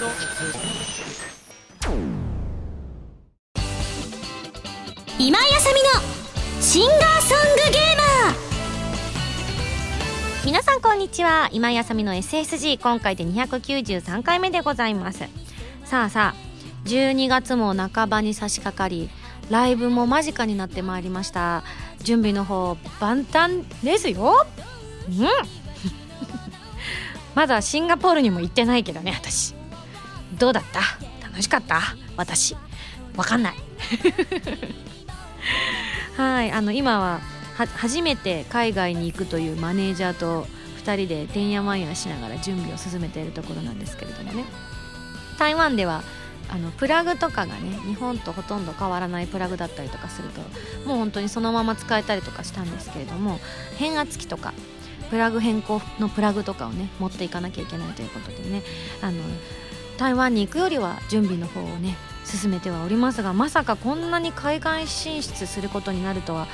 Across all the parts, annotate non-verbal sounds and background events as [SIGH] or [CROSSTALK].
今井あさみのシンガーソングゲーマー。皆さんこんにちは。今井あさみの SSG 今回で293回目でございます。さあさあ12月も半ばに差し掛かりライブも間近になってまいりました。準備の方万端ですよ。うん。[LAUGHS] まだシンガポールにも行ってないけどね私。どうだった？楽しかった？私。わかんない。[LAUGHS] はいあの今は初めて海外に行くというマネージャーと2人でてんやわんやしながら準備を進めているところなんですけれどもね。台湾ではあのプラグとかがね日本とほとんど変わらないプラグだったりとかするともう本当にそのまま使えたりとかしたんですけれども変圧器とかプラグ変更のプラグとかをね持っていかなきゃいけないということでねあの台湾に行くよりは準備の方をね進めてはおりますがまさかこんなに海外進出することになるとは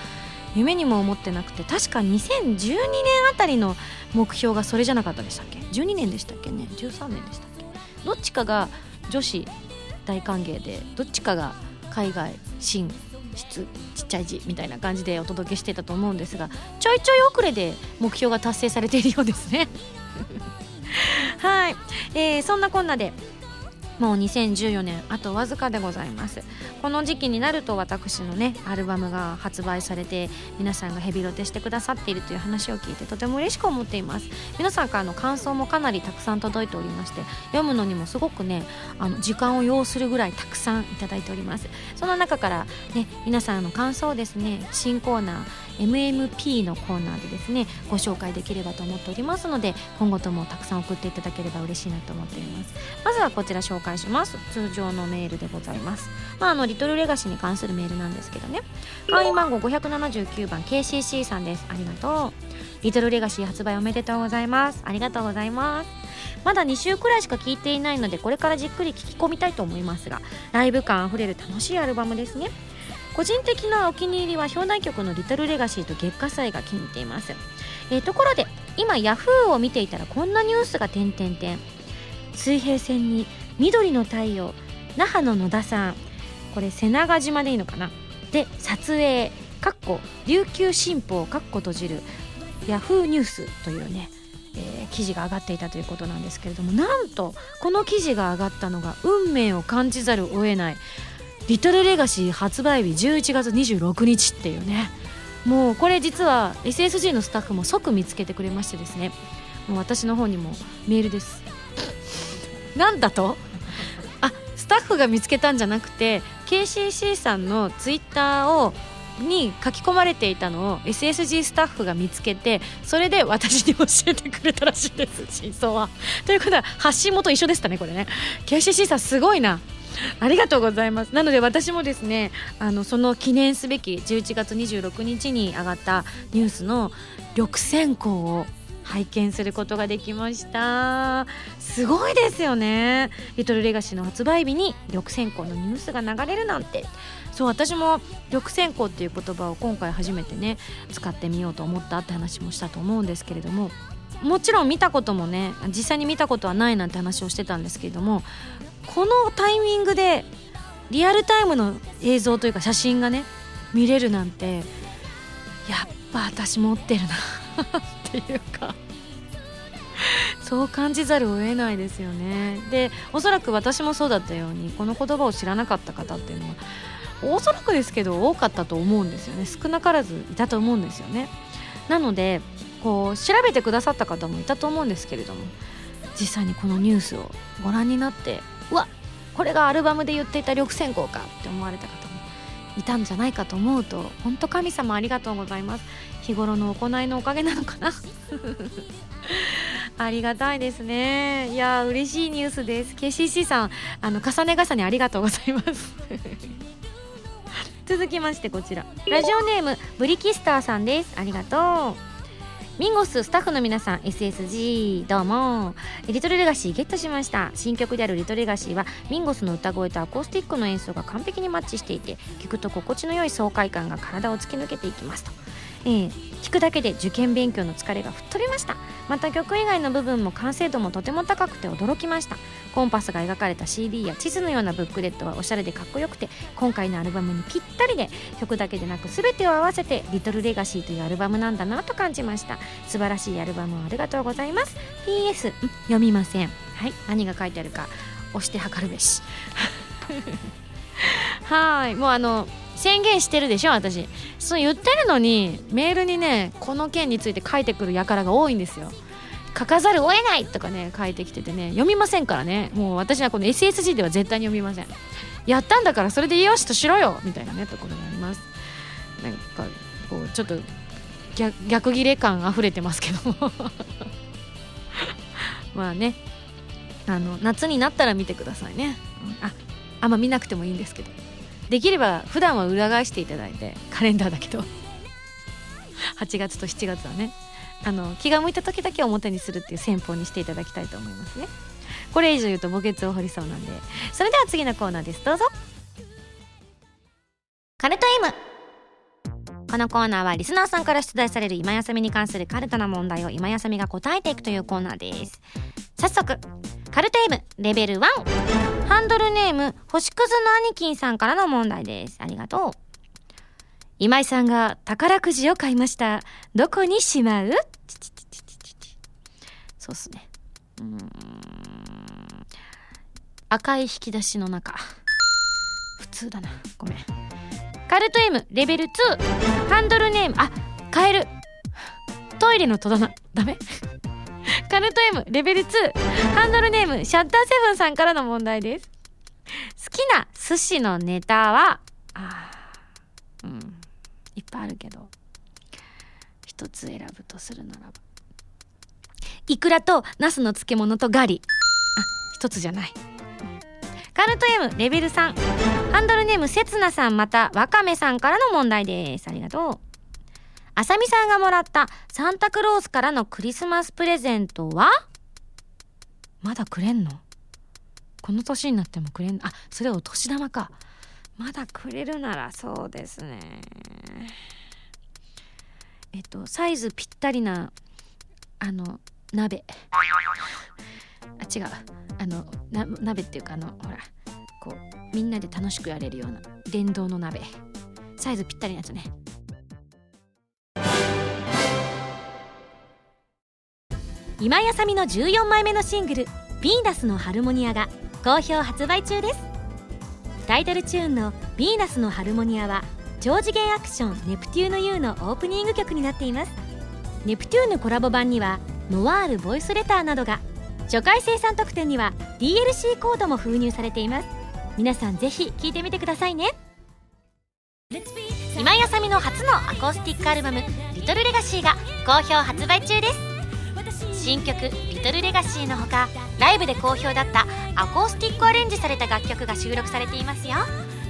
夢にも思ってなくて確か2012年あたりの目標がそれじゃなかったでしたっけ？12年でしたっけね？13年でしたっけ？どっちかが女子大歓迎でどっちかが海外進出ちっちゃい字みたいな感じでお届けしてたと思うんですがちょいちょい遅れで目標が達成されているようですね。[LAUGHS] はい、えー、そんなこんなでもう2014年あとわずかでございます。この時期になると私のねアルバムが発売されて皆さんがヘビロテしてくださっているという話を聞いてとても嬉しく思っています。皆さんからの感想もかなりたくさん届いておりまして読むのにもすごくねあの時間を要するぐらいたくさんいただいております。その中からね皆さんの感想をですね新コーナー MMP のコーナーでですねご紹介できればと思っておりますので今後ともたくさん送っていただければ嬉しいなと思っています。まずはこちら紹介します。通常のメールでございます。まああのリトルレガシーに関するメールなんですけどね。会員番号579番 KCC さんです。ありがとう。リトルレガシー発売おめでとうございます。ありがとうございます。まだ2週くらいしか聴いていないのでこれからじっくり聴き込みたいと思いますがライブ感あふれる楽しいアルバムですね。個人的なお気に入りは表題曲の「リトルレガシーと月下祭が気に入っています、えー、ところで今ヤフーを見ていたらこんなニュースが点々点。水平線に緑の太陽那覇の野田さん。これ瀬長島でいいのかな。で撮影かっこ琉球新報かっこ閉じるヤフーニュースというね、えー、記事が上がっていたということなんですけれどもなんとこの記事が上がったのが運命を感じざるを得ない。リトルレガシー発売日11月26日っていうね。もうこれ実は SSG のスタッフも即見つけてくれましてですね。もう私の方にもメールです。なんだと？あスタッフが見つけたんじゃなくて KCC さんのツイッターをに書き込まれていたのを SSG スタッフが見つけてそれで私に教えてくれたらしいです真相は。ということは発信元一緒でしたねこれね。KCC さんすごいな。ありがとうございます。なので私もですねあのその記念すべき11月26日に上がったニュースの緑線香を拝見することができました。すごいですよね。リトルレガシーの発売日に緑線香のニュースが流れるなんて。そう私も緑線香っていう言葉を今回初めてね使ってみようと思ったって話もしたと思うんですけれどももちろん見たこともね実際に見たことはないなんて話をしてたんですけれどもこのタイミングでリアルタイムの映像というか写真がね見れるなんてやっぱ私持ってるな [LAUGHS] っていうか。そう感じざるを得ないですよね。でおそらく私もそうだったようにこの言葉を知らなかった方っていうのはおそらくですけど多かったと思うんですよね。少なからずいたと思うんですよね。なのでこう調べてくださった方もいたと思うんですけれども実際にこのニュースをご覧になってうわこれがアルバムで言っていた緑線香かって思われた方もいたんじゃないかと思うと本当神様ありがとうございます。日頃の行いのおかげなのかな？[LAUGHS] ありがたいですね。いや嬉しいニュースです。KCC さんあの重ね重ねありがとうございます。[LAUGHS] 続きましてこちら。ラジオネームブリキスターさんです。ありがとう。ミンゴススタッフの皆さん SSG どうも。リトルレガシーゲットしました。新曲であるリトルレガシーはミンゴスの歌声とアコースティックの演奏が完璧にマッチしていて聴くと心地の良い爽快感が体を突き抜けていきますと。えー、聞くだけで受験勉強の疲れが吹っ飛びました。また曲以外の部分も完成度もとても高くて驚きました。コンパスが描かれた CD や地図のようなブックレットはおしゃれでかっこよくて今回のアルバムにぴったりで曲だけでなく全てを合わせて「リトルレガシーというアルバムなんだなと感じました。素晴らしいアルバムをありがとうございます。PS 読みません。はい。何が書いてあるか押して測るべし。[LAUGHS] はいもうあの宣言してるでしょ私。そう言ってるのにメールにねこの件について書いてくる輩が多いんですよ。書かざるを得ないとかね書いてきててね読みませんからね。もう私はこの SSG では絶対に読みません。やったんだからそれでよしとしろよみたいなねところがあります。なんかこうちょっと逆ギレ感あふれてますけども。[LAUGHS] まあねあの夏になったら見てくださいね、うん、ああんま見なくてもいいんですけど。できれば普段は裏返していただいてカレンダーだけど8 [LAUGHS] 月と7月はね。あの気が向いた時だけ表にするっていう戦法にしていただきたいと思いますね。これ以上言うと墓穴を掘りそうなんで。それでは次のコーナーです。どうぞ。カルト M このコーナーはリスナーさんから出題される今休みに関するカルトな問題を今休みが答えていくというコーナーです。早速カルト M レベル1ハンドルネーム星屑の兄貴さんからの問題です。ありがとう。今井さんが宝くじを買いました。どこにしまう？そうっすね。うん。赤い引き出しの中。普通だな。ごめん。カルト M レベル2ハンドルネームあ変える。トイレの戸棚。ダメ？[LAUGHS] カルト M レベル2ハンドルネームシャッターセブンさんからの問題です。好きな寿司のネタはあうんいっぱいあるけど。一つ選ぶとするならば。イクラとナスの漬物とガリ。あ一つじゃない。カルト M レベル3ハンドルネームせつなさんまたわかめさんからの問題です。ありがとう。あさみさんがもらったサンタクロースからのクリスマスプレゼントは？まだくれんの？この年になってもくれんあそれお年玉か。まだくれるならそうですね。えっとサイズぴったりなあの鍋。あ違う。あの鍋っていうかあのほらこうみんなで楽しくやれるような電動の鍋。サイズぴったりなやつね。今やさみの14枚目のシングル「ヴィーナスのハルモニア」が好評発売中です。タイトルチューンの「ヴィーナスのハルモニア」は超次元アクション「ネプテューヌ U」のオープニング曲になっています。ネプテューヌコラボ版にはノワールボイスレターなどが初回生産特典には DLC コードも封入されています。皆さんぜひ聴いてみてくださいね。今井あさみの初のアコースティックアルバム「リトルレガシーが好評発売中です。新曲「リトルレガシーのほかライブで好評だったアコースティックアレンジされた楽曲が収録されていますよ。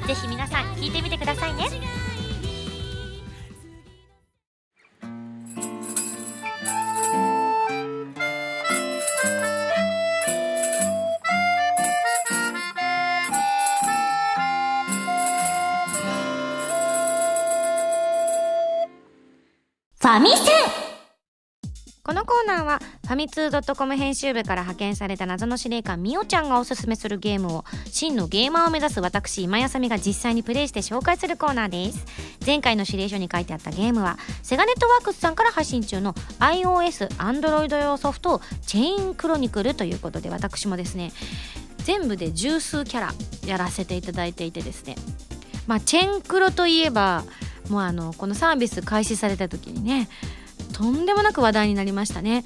ぜひ皆さん聴いてみてくださいね。ファミセン。このコーナーはファミツー .com 編集部から派遣された謎の司令官みおちゃんがおすすめするゲームを真のゲーマーを目指す私今やさみが実際にプレイして紹介するコーナーです。前回の指令書に書いてあったゲームはセガネットワークスさんから配信中の iOS、Android 用ソフトチェインクロニクルということで私もですね全部で十数キャラやらせていただいていてですね。まあチェンクロといえばもうあのこのサービス開始された時にねとんでもなく話題になりましたね。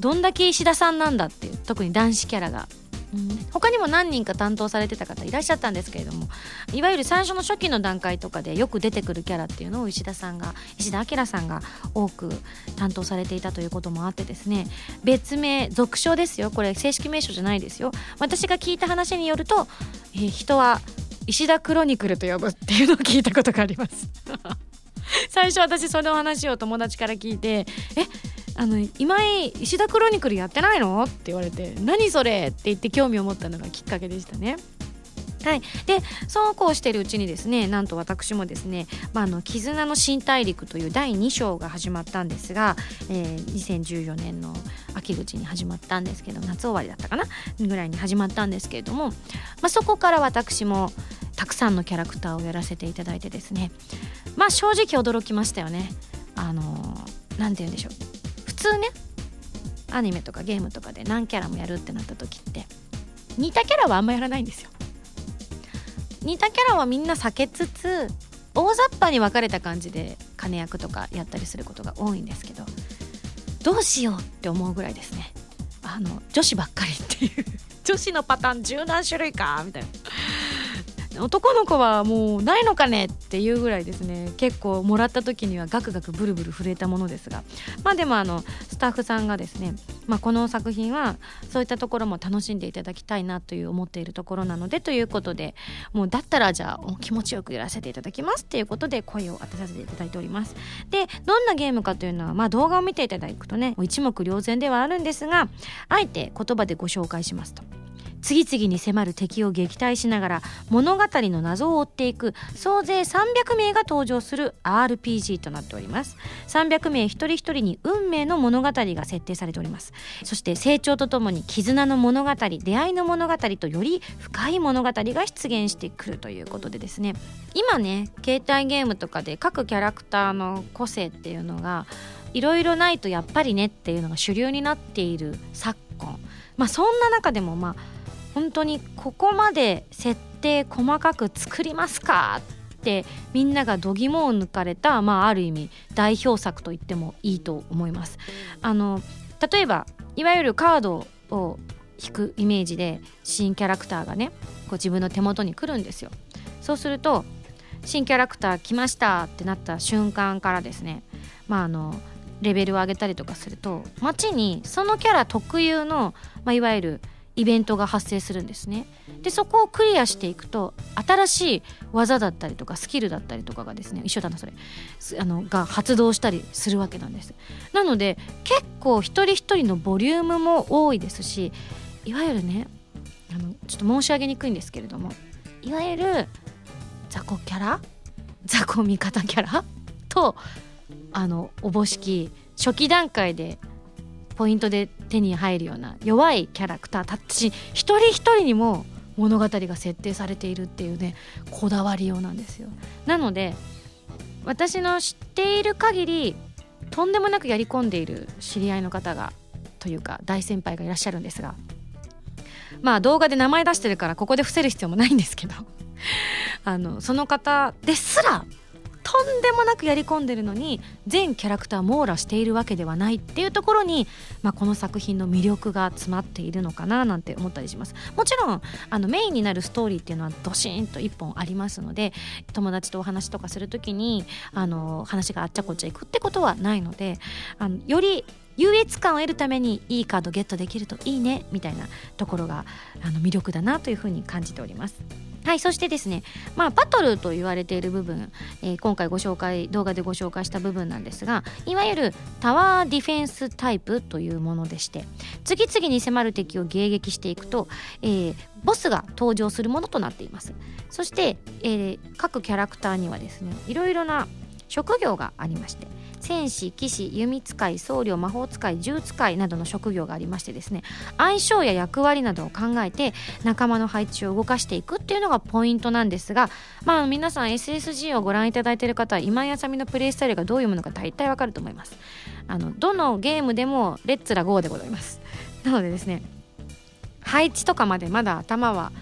どんだけ石田さんなんだっていう特に男子キャラが、うん、他にも何人か担当されてた方いらっしゃったんですけれどもいわゆる最初の初期の段階とかでよく出てくるキャラっていうのを石田さんが石田明さんが多く担当されていたということもあってですね別名俗称ですよ。これ正式名称じゃないですよ。私が聞いた話によると、えー、人は石田クロニクルと呼ぶっていうのを聞いたことがあります。[LAUGHS] 最初私その話を友達から聞いて「えあの今井石田クロニクルやってないの?」って言われて「何それ?」って言って興味を持ったのがきっかけでしたね。はい、でそうこうしているうちにですねなんと私もですね「まあ、あの絆の新大陸」という第2章が始まったんですが、えー、2014年の秋口に始まったんですけど夏終わりだったかな？ぐらいに始まったんですけれども、まあ、そこから私もたくさんのキャラクターをやらせていただいてですねまあ正直驚きましたよね。あの何て言うんでしょう通ねアニメとかゲームとかで何キャラもやるってなった時って似たキャラはあんまやらないんですよ。似たキャラはみんな避けつつ大雑把に分かれた感じで金役とかやったりすることが多いんですけどどうしようって思うぐらいですね。あの女子ばっかりっていう。女子のパターン十何種類かみたいな。男の子はもうないのかねっていうぐらいですね。結構もらった時にはガクガクブルブル震えたものですが。まあでもあのスタッフさんがですね、まあ、この作品はそういったところも楽しんでいただきたいなという思っているところなのでということでもうだったらじゃあ気持ちよくやらせていただきますっていうことで声を当てさせていただいております。でどんなゲームかというのはまあ動画を見ていただくとね一目瞭然ではあるんですがあえて言葉でご紹介しますと。次々に迫る敵を撃退しながら物語の謎を追っていく総勢300名が登場する RPG となっております。300名一人一人に運命の物語が設定されております。そして成長とともに絆の物語出会いの物語とより深い物語が出現してくるということでですね。今ね携帯ゲームとかで各キャラクターの個性っていうのがいろいろないとやっぱりねっていうのが主流になっている昨今。まあそんな中でもまあ本当にここまで設定細かく作りますかってみんなが度肝を抜かれた、まあ、ある意味代表作と言ってもいいと思います。あの例えばいわゆるカードを引くイメージで新キャラクターがねこう自分の手元に来るんですよ。そうすると新キャラクター来ましたってなった瞬間からですねまああのレベルを上げたりとかすると街にそのキャラ特有の、まあ、いわゆるイベントが発生するんですね。でそこをクリアしていくと新しい技だったりとかスキルだったりとかがですね一緒だなそれ。あのが発動したりするわけなんです。なので結構一人一人のボリュームも多いですしいわゆるねあのちょっと申し上げにくいんですけれどもいわゆる雑魚キャラ雑魚味方キャラとあのおぼしき初期段階でポイントで手に入るような弱いキャラクターたち一人一人にも物語が設定されているっていうねこだわりようなんですよ。なので私の知っている限りとんでもなくやり込んでいる知り合いの方がというか大先輩がいらっしゃるんですがまあ動画で名前出してるからここで伏せる必要もないんですけど [LAUGHS] あのその方ですらんでもなくやり込んでるのに全キャラクター網羅しているわけではないっていうところに、まあ、この作品の魅力が詰まっているのかななんて思ったりしますもちろんあのメインになるストーリーっていうのはドシーンと1本ありますので友達とお話とかする時にあの話があっちゃこっちゃいくってことはないのであのより優越感を得るためにいいカードゲットできるといいねみたいなところがあの魅力だなというふうに感じております。はいそしてですねまあバトルと言われている部分、えー、今回ご紹介動画でご紹介した部分なんですがいわゆるタワーディフェンスタイプというものでして次々に迫る敵を迎撃していくと、えー、ボスが登場するものとなっています。そして、えー、各キャラクターにはですねいろいろな職業がありまして戦士騎士弓使い僧侶魔法使い銃使いなどの職業がありましてですね相性や役割などを考えて仲間の配置を動かしていくっていうのがポイントなんですがまあ皆さん SSG をご覧いただいている方は今井あさみのプレイスタイルがどういうものか大体わかると思います。あのどのゲームでもレッツラゴーでございます。なのでですね配置とかまでまだ頭は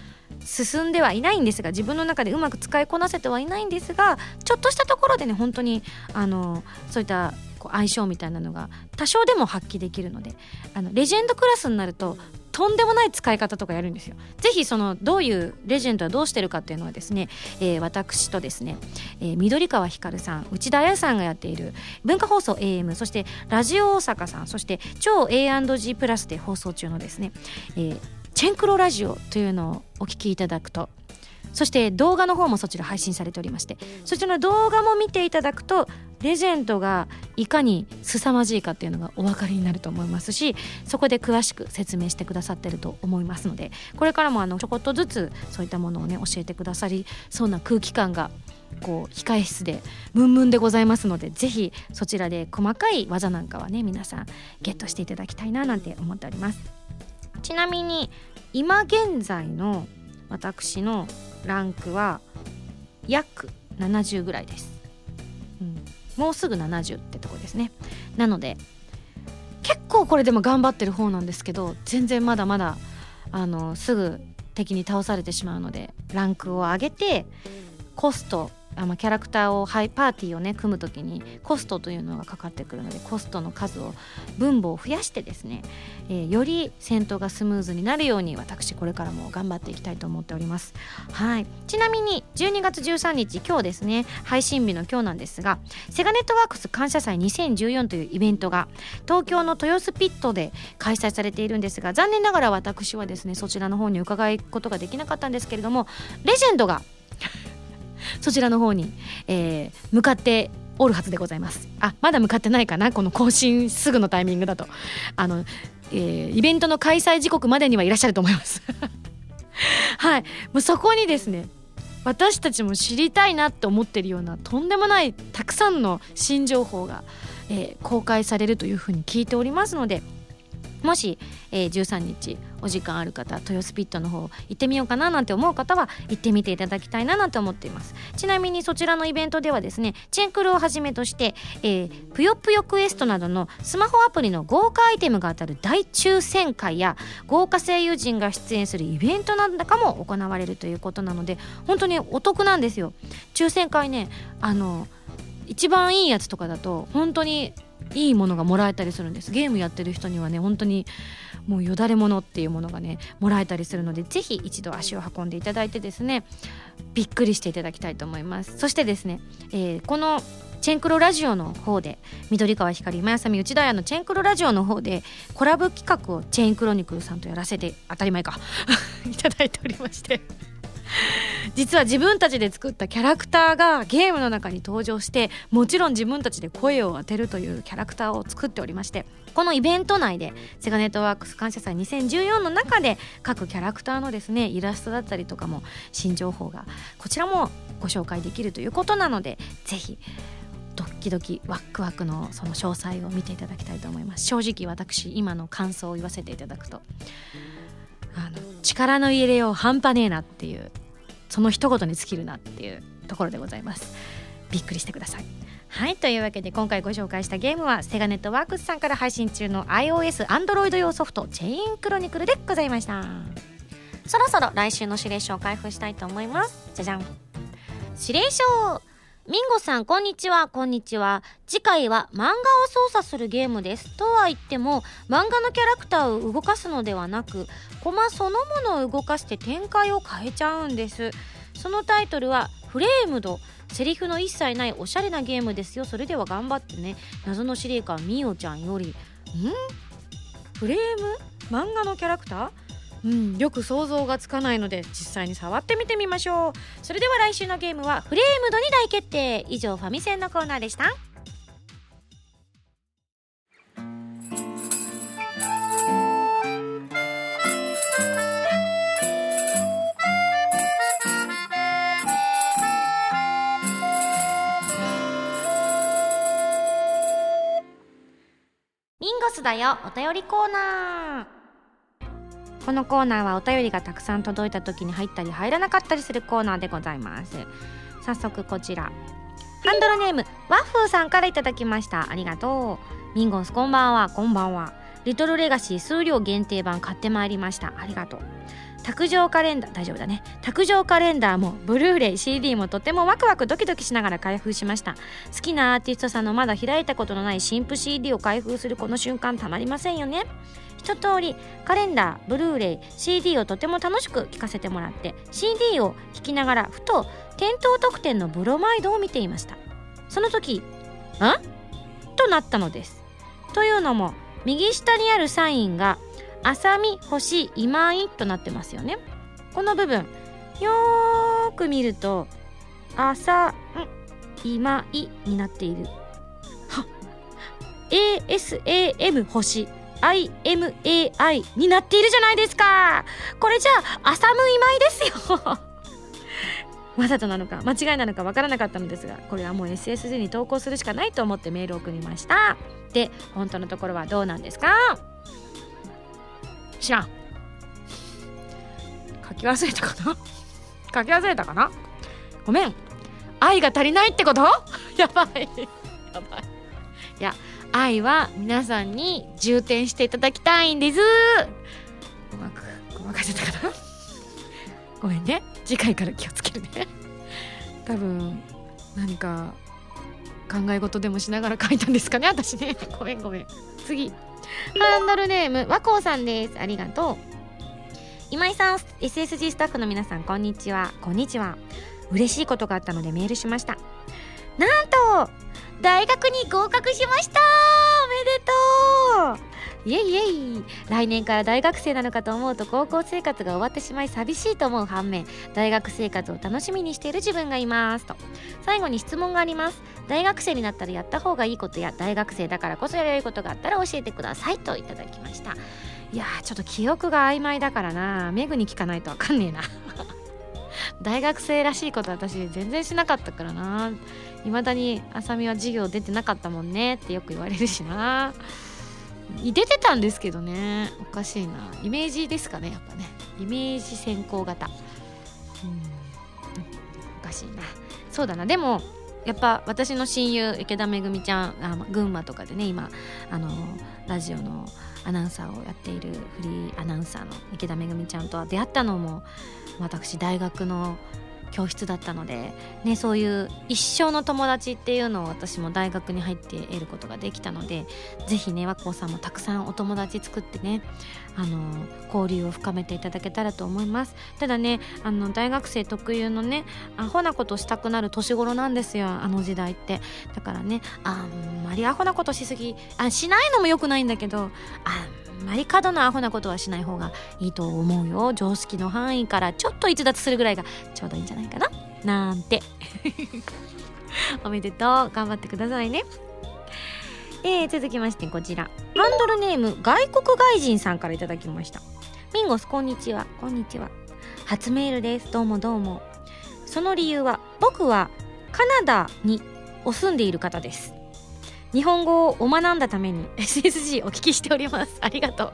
進んではいないんですが自分の中でうまく使いこなせてはいないんですがちょっとしたところでね本当にあのそういったこう相性みたいなのが多少でも発揮できるのであのレジェンドクラスになるととんでもない使い方とかやるんですよ。ぜひそのどういうレジェンドはどうしてるかっていうのはですね、えー、私とですね、えー、緑川光さん内田彩さんがやっている文化放送 AM そしてラジオ大阪さんそして超 A&G プラスで放送中のですね、えーチェンクロラジオというのをお聞きいただくと。そして動画の方もそちら配信されておりまして。そちらの動画も見ていただくとレジェンドがいかに凄まじいかっていうのがお分かりになると思いますしそこで詳しく説明してくださってると思いますのでこれからもあのちょこっとずつそういったものをね教えてくださりそうな空気感がこう控え室でムンムンでございますのでぜひそちらで細かい技なんかはね皆さんゲットしていただきたいななんて思っております。ちなみに今現在の私のランクは約70ぐらいです、うん、もうすぐ70ってとこですね。なので結構これでも頑張ってる方なんですけど全然まだまだあのすぐ敵に倒されてしまうのでランクを上げてコストあまキャラクターをハイパーティーをね組む時にコストというのがかかってくるのでコストの数を分母を増やしてですね、えー、より戦闘がスムーズになるように私これからも頑張っていきたいと思っております。はい。ちなみに12月13日今日ですね配信日の今日なんですがセガネットワークス感謝祭2014というイベントが東京の豊洲ピットで開催されているんですが残念ながら私はですねそちらの方に伺うことができなかったんですけれどもレジェンドがそちらの方に、えー、向かっておるはずでございます。あまだ向かってないかな？この更新すぐのタイミングだと。あの、えー、イベントの開催時刻までにはいらっしゃると思います。[LAUGHS] はい。もうそこにですね私たちも知りたいなって思ってるようなとんでもないたくさんの新情報が、えー、公開されるというふうに聞いておりますのでもし、えー、13日お時間ある方豊洲ピットの方行ってみようかななんて思う方は行ってみていただきたいななんて思っています。ちなみにそちらのイベントではですねチェンクルをはじめとして、えー、ぷよぷよクエストなどのスマホアプリの豪華アイテムが当たる大抽選会や豪華声優陣が出演するイベントなんかも行われるということなので本当にお得なんですよ。抽選会ねあの一番いいやつとかだと本当にいいものがもらえたりするんです。ゲームやってる人にはね本当にもうよだれものっていうものがねもらえたりするのでぜひ一度足を運んでいただいてですねびっくりしていただきたいと思います。そしてですね、えー、このチェンクロラジオの方で緑川光今やさみ内田屋のチェンクロラジオの方でコラボ企画をチェーンクロニクルさんとやらせて当たり前か。[LAUGHS] いただいておりまして。[LAUGHS] 実は自分たちで作ったキャラクターがゲームの中に登場してもちろん自分たちで声を当てるというキャラクターを作っておりましてこのイベント内でセガネットワークス感謝祭2014の中で各キャラクターのですねイラストだったりとかも新情報がこちらもご紹介できるということなのでぜひドッキドキワックワクのその詳細を見ていただきたいと思います。正直私今の感想を言わせていただくとあの力の入れよう半端ねえなっていうその一言に尽きるなっていうところでございます。びっくりしてください。はいというわけで今回ご紹介したゲームはセガネットワークスさんから配信中の iOS、Android 用ソフトチェインクロニクルでございました。そろそろ来週の指令書を開封したいと思います。じゃじゃん。指令書ミンゴさん、こんにちは、こんにちは。次回は漫画を操作するゲームです。とは言っても、漫画のキャラクターを動かすのではなく、コマそのものを動かして展開を変えちゃうんです。そのタイトルは、フレームド。セリフの一切ないおしゃれなゲームですよ。それでは頑張ってね。謎の司令官みおちゃんより。ん？フレーム？漫画のキャラクター？うん、よく想像がつかないので実際に触ってみてみましょう。それでは来週のゲームはフレームドに大決定。以上ファミセンのコーナーでした。ミンゴスだよお便りコーナー。このコーナーはお便りがたくさん届いた時に入ったり入らなかったりするコーナーでございます。早速こちら。ハンドルネームワッフーさんから頂きました。ありがとう。ミンゴスこんばんは。こんばんは。リトルレガシー数量限定版買ってまいりました。ありがとう。卓上カレンダー大丈夫だね。卓上カレンダーもブルーレイ CD もとてもワクワクドキドキしながら開封しました。好きなアーティストさんのまだ開いたことのない新譜 CD を開封するこの瞬間たまりませんよね。一通りカレンダーブルーレイ CD をとても楽しく聴かせてもらって CD を聴きながらふと店頭特典のブロマイドを見ていました。その時「ん?」となったのです。というのも右下にあるサインが「浅見星今井」となってますよね。この部分よーく見ると「朝ん今い」になっている。は ASAM 星。IMAI になっているじゃないですか。これじゃあ朝むいまいですよ。[LAUGHS] わざとなのか間違いなのかわからなかったのですがこれはもう SSG に投稿するしかないと思ってメールを送りました。で本当のところはどうなんですか？知らん。書き忘れたかな？書き忘れたかな？ごめん。愛が足りないってこと？[LAUGHS] やばい。やばい。いや愛は皆さんに充填していただきたいんです。うまくごまかせたかな？[LAUGHS] ごめんね。次回から気をつけるね。[LAUGHS] 多分何か考え事でもしながら書いたんですかね私ね。[LAUGHS] ごめんごめん。次。ハンドルネーム和光さんです。ありがとう。今井さん SSG スタッフの皆さんこんにちは。こんにちは。嬉しいことがあったのでメールしました。なんと大学に合格しました。おめでとう。イエイイエイ。来年から大学生なのかと思うと高校生活が終わってしまい寂しいと思う反面。大学生活を楽しみにしている自分がいますと。最後に質問があります。大学生になったらやった方がいいことや大学生だからこそやれることがあったら教えてくださいといただきました。いやちょっと記憶が曖昧だからな。メグに聞かないとわかんねえな。大学生らしいこと私全然しなかったからな。いまだにあさみは授業出てなかったもんねってよく言われるしな。出てたんですけどね。おかしいな。イメージですかねやっぱね。イメージ先行型。うん。おかしいな。そうだな。でもやっぱ私の親友池田めぐみちゃんあ群馬とかでね今あのラジオのアナウンサーをやっているフリーアナウンサーの池田めぐみちゃんとは出会ったのも私大学の教室だったので、ね、そういう一生の友達っていうのを私も大学に入って得ることができたのでぜひね和光さんもたくさんお友達作ってねあの交流を深めていただけたらと思います。ただねあの大学生特有のねアホなことしたくなる年頃なんですよあの時代って。だからねあんまりアホなことしすぎあしないのもよくないんだけどあんまり過度なアホなことはしない方がいいと思うよ。常識の範囲からちょっと逸脱するぐらいがちょうどいいんじゃないかな。なんて。[LAUGHS] おめでとう。頑張ってくださいね。えー、続きましてこちら。ハンドルネーム外国外人さんから頂きました。ミンゴスこんにちは。こんにちは。初メールです。どうもどうも。その理由は僕はカナダにお住んでいる方です。日本語をお学んだために [LAUGHS] SSG お聞きしております。ありがとう。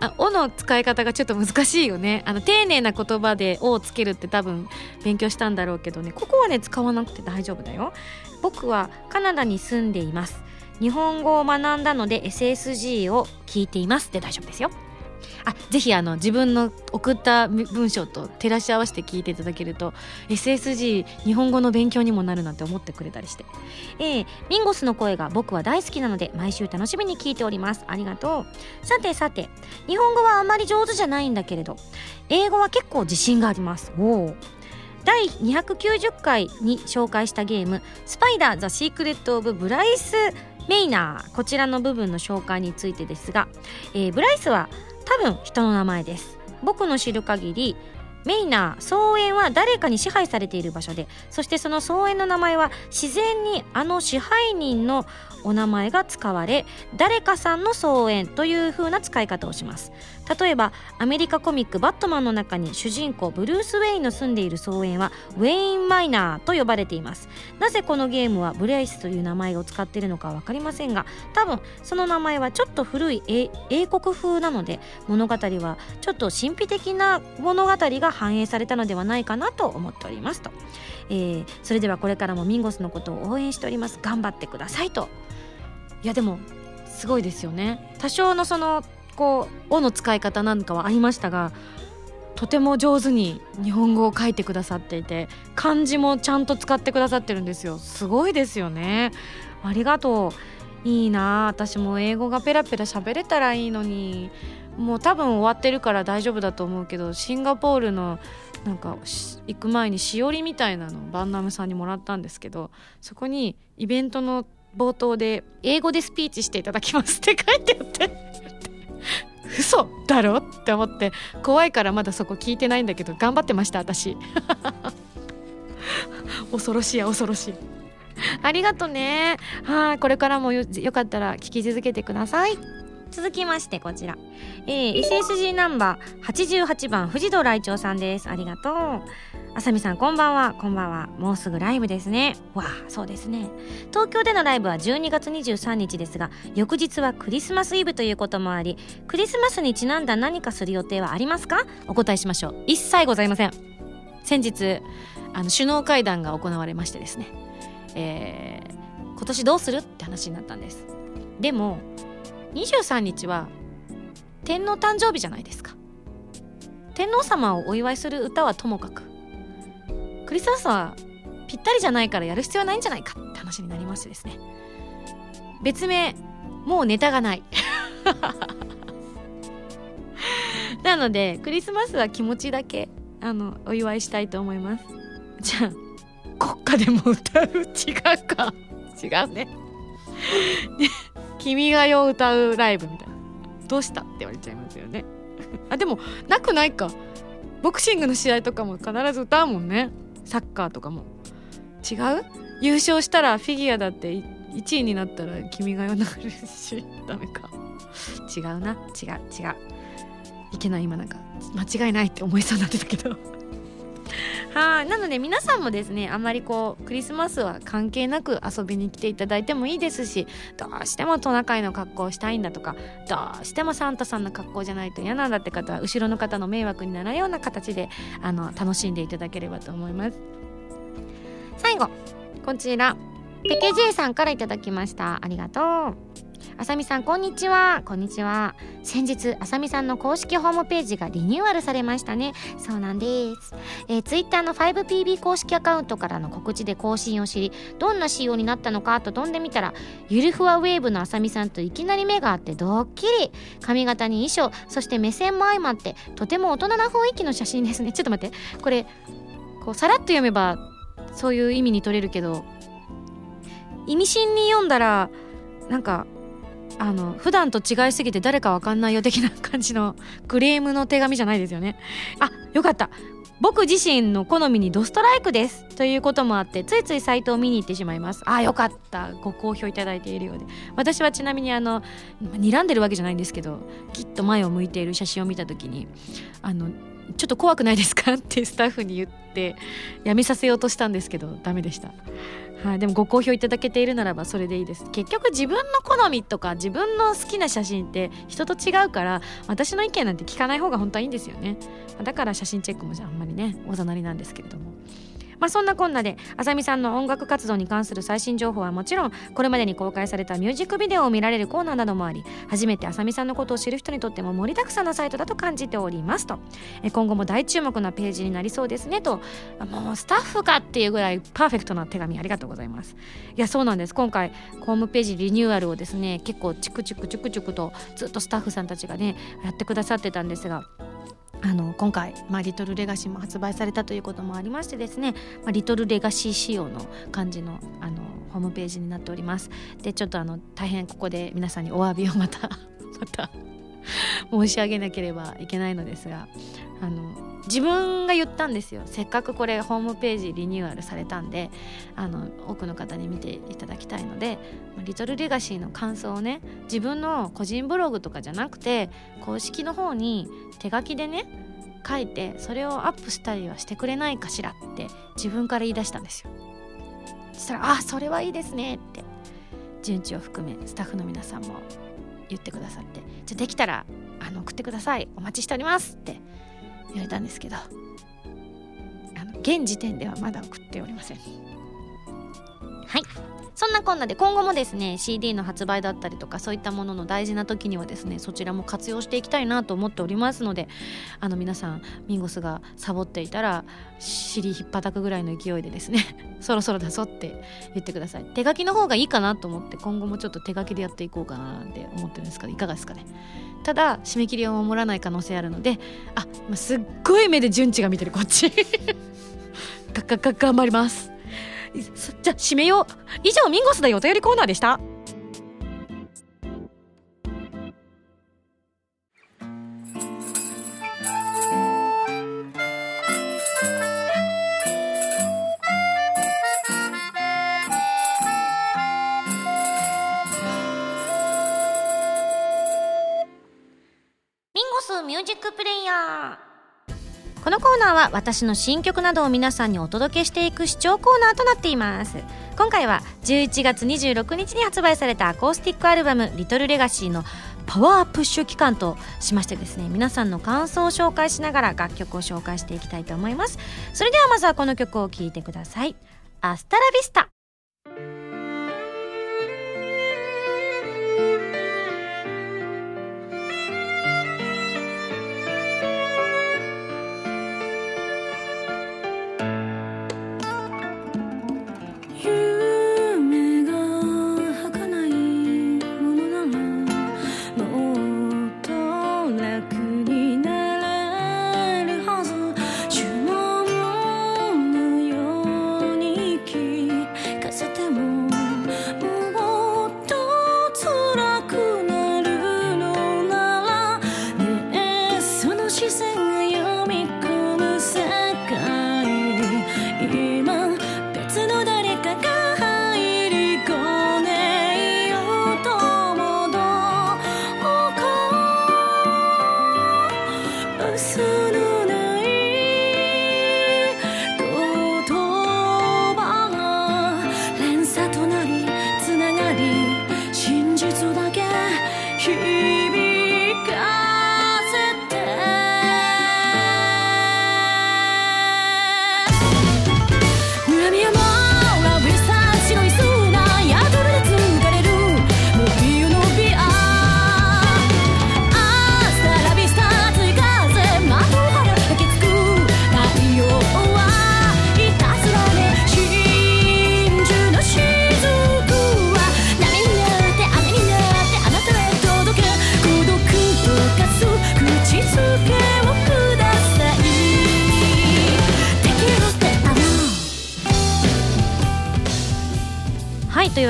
あ「お」の使い方がちょっと難しいよね。あの丁寧な言葉で「お」をつけるって多分勉強したんだろうけどね。ここはね使わなくて大丈夫だよ。僕はカナダに住んでいます。日本語を学んだので SSG を聞いています。で大丈夫ですよ。あぜひあの自分の送った文章と照らし合わせて聞いていただけると SSG 日本語の勉強にもなるなんて思ってくれたりして、えー、ミンゴスの声が僕は大好きなので毎週楽しみに聞いております。ありがとう。さてさて日本語はあまり上手じゃないんだけれど英語は結構自信があります。おお。第290回に紹介したゲーム「スパイダー・ザ・シークレット・オブ・ブライス・メイナー」こちらの部分の紹介についてですが、えー、ブライスは多分人の名前です。僕の知る限りメイナー草園は誰かに支配されている場所でそしてその草園の名前は自然にあの支配人のお名前が使われ誰かさんの草園という風な使い方をします。例えばアメリカコミック「バットマン」の中に主人公ブルース・ウェインの住んでいる草園はウェイン・マイナーと呼ばれています。なぜこのゲームはブレイスという名前を使っているのか分かりませんが多分その名前はちょっと古い英国風なので物語はちょっと神秘的な物語が反映されたのではないかなと思っておりますと、えー、それではこれからもミンゴスのことを応援しております。頑張ってくださいと。いやでもすごいですよね。多少のそのこう「お」の使い方なんかはありましたがとても上手に日本語を書いてくださっていて漢字もちゃんと使ってくださってるんですよ。すごいですよね。ありがとう。いいな。私も英語がペラペラ喋れたらいいのに。もう多分終わってるから大丈夫だと思うけどシンガポールのなんか行く前にしおりみたいなのをバンナムさんにもらったんですけどそこにイベントの冒頭で英語でスピーチしていただきますって書いてあって [LAUGHS] 嘘だろって思って怖いからまだそこ聞いてないんだけど頑張ってました私。[LAUGHS] 恐ろしいや恐ろしい。ありがとね。はいこれからもよかったら聞き続けてください。続きましてこちら、えー、SSG ナンバー88番藤戸来長さんです。ありがとう。あさみさんこんばんは。こんばんは。もうすぐライブですね。わあそうですね。東京でのライブは12月23日ですが翌日はクリスマスイブということもありクリスマスにちなんだ何かする予定はありますか？お答えしましょう。一切ございません。先日あの首脳会談が行われましてですね、えー、今年どうする？って話になったんです。でも23日は天皇誕生日じゃないですか。天皇様をお祝いする歌はともかくクリスマスはぴったりじゃないからやる必要はないんじゃないかって話になりましてですね。別名もうネタがない。[LAUGHS] なのでクリスマスは気持ちだけあのお祝いしたいと思います。じゃあ国歌でも歌う？違うか。違うね。君が代歌うライブみたいな。どうしたって言われちゃいますよね。[LAUGHS] あでもなくないか。ボクシングの試合とかも必ず歌うもんね。サッカーとかも。違う？優勝したらフィギュアだって1位になったら君が代流れるし [LAUGHS] ダメか。違うな。違う違う。いけない今なんか。間違いないって思いそうになってたけど。はいなので皆さんもですねあまりこうクリスマスは関係なく遊びに来ていただいてもいいですしどうしてもトナカイの格好をしたいんだとかどうしてもサンタさんの格好じゃないと嫌なんだって方は後ろの方の迷惑にならないような形であの楽しんでいただければと思います。最後こちらペケ J さんからいただきました。ありがとう。あさみさんこんにちは。こんにちは。先日あさみさんの公式ホームページがリニューアルされましたね。そうなんです、えー、ツイッターの 5PB 公式アカウントからの告知で更新を知りどんな仕様になったのかと飛んでみたらゆるふわウェーブのあさみさんといきなり目が合ってドッキリ。髪型に衣装そして目線も相まってとても大人な雰囲気の写真ですね。[LAUGHS] ちょっと待って。これこうさらっと読めばそういう意味に取れるけど意味深に読んだらなんかあの普段と違いすぎて誰かわかんないよ的な感じのクレームの手紙じゃないですよね。あよかった。僕自身の好みにドストライクですということもあってついついサイトを見に行ってしまいます。あよかった。ご好評いただいているようで。私はちなみにあの睨んでるわけじゃないんですけどきっと前を向いている写真を見た時にあのちょっと怖くないですか？ってスタッフに言ってやめさせようとしたんですけどダメでした。はい、でもご好評いただけているならばそれでいいです。結局自分の好みとか自分の好きな写真って人と違うから私の意見なんて聞かない方が本当はいいんですよね。だから写真チェックもじゃあんまりねおざなりなんですけれども。まあ、そんなこんなであさみさんの音楽活動に関する最新情報はもちろんこれまでに公開されたミュージックビデオを見られるコーナーなどもあり初めてあさみさんのことを知る人にとっても盛りだくさんなサイトだと感じておりますと。え今後も大注目なページになりそうですねと。もうスタッフかっていうぐらいパーフェクトな手紙ありがとうございます。いやそうなんです。今回ホームページリニューアルをですね結構チクチクチクチクとずっとスタッフさんたちがねやってくださってたんですがあの今回、まあ、リトルレガシーも発売されたということもありましてですね、まあ、リトルレガシー仕様の感じのあのホームページになっております。でちょっとあの大変ここで皆さんにお詫びをまた [LAUGHS] また申し上げなければいけないのですがあの自分が言ったんですよ。せっかくこれホームページリニューアルされたんであの多くの方に見ていただきたいのでリトルレガシーの感想をね自分の個人ブログとかじゃなくて公式の方に手書きでね書いてそれをアップしたりはしてくれないかしらって自分から言い出したんですよ。そしたら「あそれはいいですね」って順次を含めスタッフの皆さんも言ってくださって「じゃあできたらあの送ってください。お待ちしております」って言われたんですけどあの現時点ではまだ送っておりません。はい。そんなこんなで今後もですね CD の発売だったりとかそういったものの大事な時にはですねそちらも活用していきたいなと思っておりますのであの皆さんミンゴスがサボっていたら尻ひっぱたくぐらいの勢いでですね [LAUGHS] そろそろ出そうって言ってください。手書きの方がいいかなと思って今後もちょっと手書きでやっていこうかなって思ってるんですけどいかがですかね。ただ締め切りを守らない可能性あるのであすっごい目で順次が見てるこっち。ががが頑張ります。じゃあ締めよう。以上ミンゴスだよお便りコーナーでした。ナーは私の新曲などを皆さんにお届けしていく視聴コーナーとなっています。今回は11月26日に発売されたアコースティックアルバム「リトルレガシーのパワープッシュ期間としましてですね皆さんの感想を紹介しながら楽曲を紹介していきたいと思います。それではまずはこの曲を聴いてください。アスタラビスタ。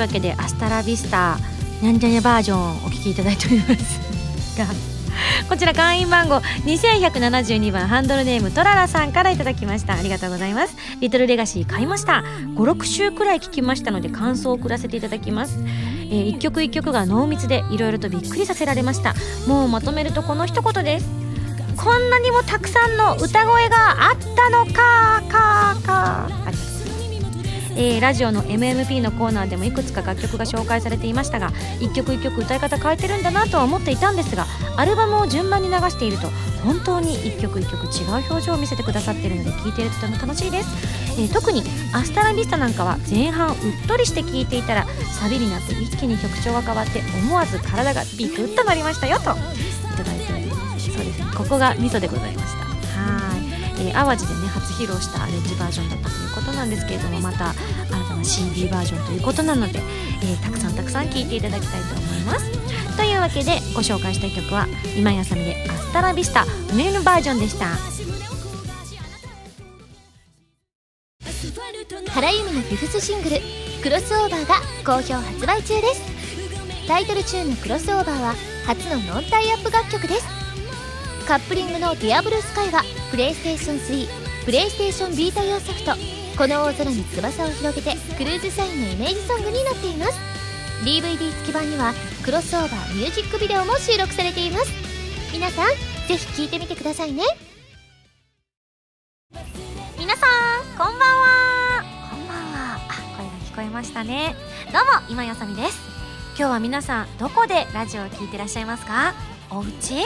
わけで「アスタラビスタにゃんじゃにゃバージョン」をお聴きいただいております。がこちら会員番号2172番ハンドルネームトララさんからいただきました。ありがとうございます。リトルレガシー買いました。56週くらい聞きましたので感想を送らせていただきます、えー一曲一曲が濃密でいろいろとびっくりさせられました。もうまとめるとこの一言です。こんなにもたくさんの歌声があったのかかかありますえーラジオの MMP のコーナーでもいくつか楽曲が紹介されていましたが一曲一曲歌い方変えてるんだなとは思っていたんですがアルバムを順番に流していると本当に一曲一曲違う表情を見せてくださっているので聴いているととても楽しいです、えー特に「アスタラビスタ」なんかは前半うっとりして聴いていたらサビになって一気に曲調が変わって思わず体がビクッとなりましたよといただいております。そうです。ねここがミソでございました。はい、えー淡路でね初披露したアレンジバージョンだったということなんですけれどもまた新たな CD バージョンということなので、えーたくさんたくさん聴いていただきたいと思います。というわけでご紹介したい曲は今井あさみで「アスタラビスタ」メールバージョンでした。原由美のフィフスシングル「クロスオーバー」が好評発売中です。タイトルチューンの「クロスオーバー」は初のノンタイアップ楽曲です。カップリングの「ディアブルスカイはプレイステーション3プレイステーションビータ用ソフト「この大空に翼を広げて」クルーズサインのイメージソングになっています。DVD 付き版にはクロスオーバーミュージックビデオも収録されています。皆さんぜひ聴いてみてくださいね。皆さんこんばんは。こんばんは。あ声が聞こえましたね。どうも今井あさみです。今日は皆さんどこでラジオを聞いてらっしゃいますか？お家？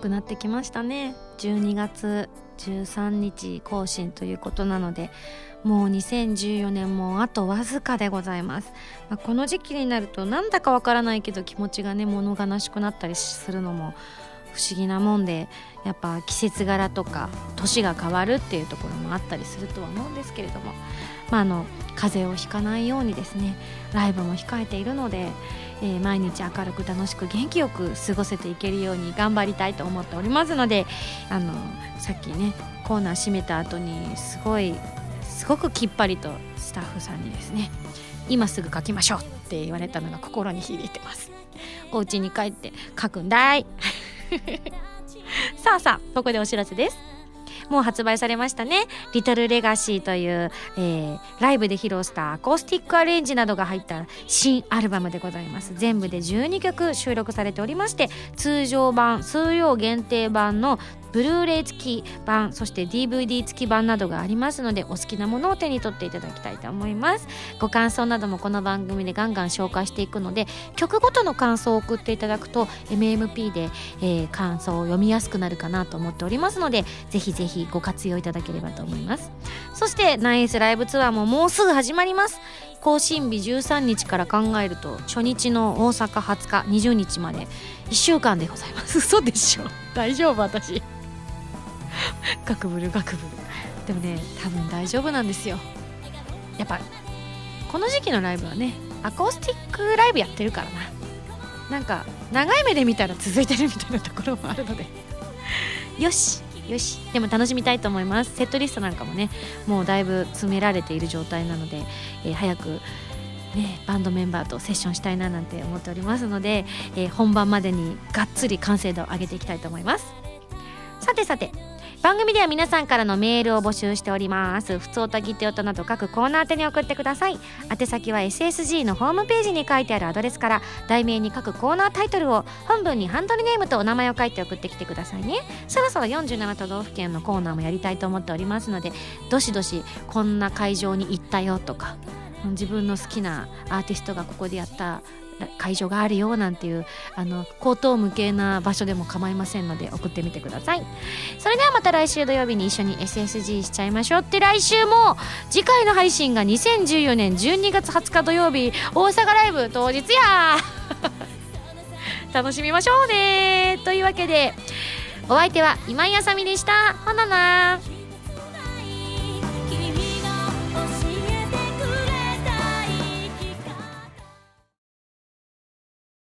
くなってきましたね。12月13日更新ということなのでもう2014年もあとわずかでございます、まあこの時期になるとなんだかわからないけど気持ちがね物悲しくなったりするのも不思議なもんでやっぱ季節柄とか年が変わるっていうところもあったりするとは思うんですけれどもまあ、あの風邪をひかないようにですねライブも控えているので、えー、毎日明るく楽しく元気よく過ごせていけるように頑張りたいと思っておりますのであのさっきねコーナー閉めた後にすごいすごくきっぱりとスタッフさんにですね今すぐ書きましょうって言われたのが心に響いてますお家に帰って書くんだいさあさあここでお知らせですもう発売されましたね「リトルレガシーという、えー、ライブで披露したアコースティックアレンジなどが入った新アルバムでございます。全部で12曲収録されておりまして通常版数量限定版のブルーレイ付き版そして DVD 付き版などがありますのでお好きなものを手に取っていただきたいと思います。ご感想などもこの番組でガンガン紹介していくので曲ごとの感想を送っていただくと MMP で、えー、感想を読みやすくなるかなと思っておりますのでぜひぜひご活用いただければと思います。そしてナイスライブツアーももうすぐ始まります。更新日13日から考えると初日の大阪20日20日まで。1週間でございます。嘘でしょ。大丈夫私。ガクブルガクブルでもね多分大丈夫なんですよ。やっぱこの時期のライブはねアコースティックライブやってるからな。なんか長い目で見たら続いてるみたいなところもあるので。[LAUGHS] よしよし。でも楽しみたいと思います。セットリストなんかもねもうだいぶ詰められている状態なので、えー、早くね、バンドメンバーとセッションしたいななんて思っておりますので、えー、本番までにがっつり完成度を上げていきたいと思います。さてさて番組では皆さんからのメールを募集しております。普通たぎって音など各コーナー宛に送ってください。宛先は SSG のホームページに書いてあるアドレスから題名に各コーナータイトルを本文にハンドルネームとお名前を書いて送ってきてくださいね。そろそろ47都道府県のコーナーもやりたいと思っておりますのでどしどしこんな会場に行ったよとか自分の好きなアーティストがここでやった会場があるよなんていうあの口頭無形な場所でも構いませんので送ってみてください。それではまた来週土曜日に一緒に SSG しちゃいましょうって来週も次回の配信が2014年12月20日土曜日大阪ライブ当日や。[LAUGHS] 楽しみましょうね。というわけでお相手は今井あさみでした。ほなな。